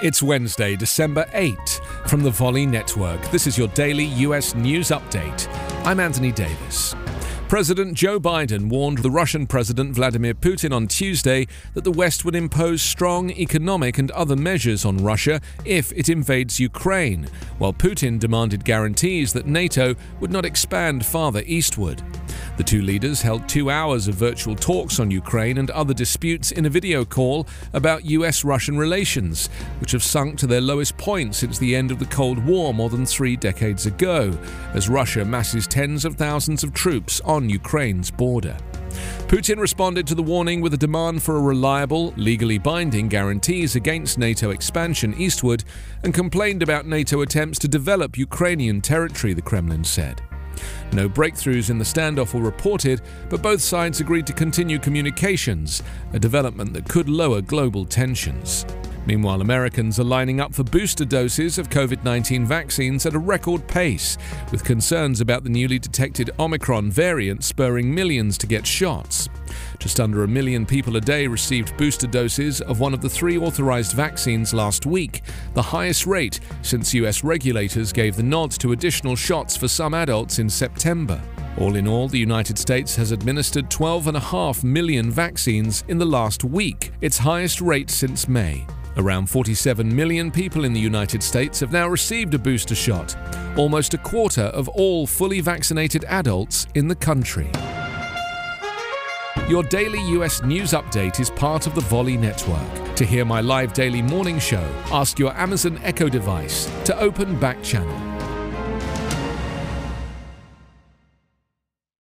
It's Wednesday, December 8. From the Volley Network, this is your daily US news update. I'm Anthony Davis. President Joe Biden warned the Russian President Vladimir Putin on Tuesday that the West would impose strong economic and other measures on Russia if it invades Ukraine, while Putin demanded guarantees that NATO would not expand farther eastward. The two leaders held two hours of virtual talks on Ukraine and other disputes in a video call about US Russian relations, which have sunk to their lowest point since the end of the Cold War more than three decades ago, as Russia masses tens of thousands of troops on Ukraine's border. Putin responded to the warning with a demand for reliable, legally binding guarantees against NATO expansion eastward and complained about NATO attempts to develop Ukrainian territory, the Kremlin said. No breakthroughs in the standoff were reported, but both sides agreed to continue communications, a development that could lower global tensions. Meanwhile, Americans are lining up for booster doses of COVID 19 vaccines at a record pace, with concerns about the newly detected Omicron variant spurring millions to get shots. Just under a million people a day received booster doses of one of the three authorized vaccines last week, the highest rate since US regulators gave the nod to additional shots for some adults in September. All in all, the United States has administered 12.5 million vaccines in the last week, its highest rate since May. Around 47 million people in the United States have now received a booster shot, almost a quarter of all fully vaccinated adults in the country. Your daily US news update is part of the Volley Network. To hear my live daily morning show, ask your Amazon Echo device to open Back Channel.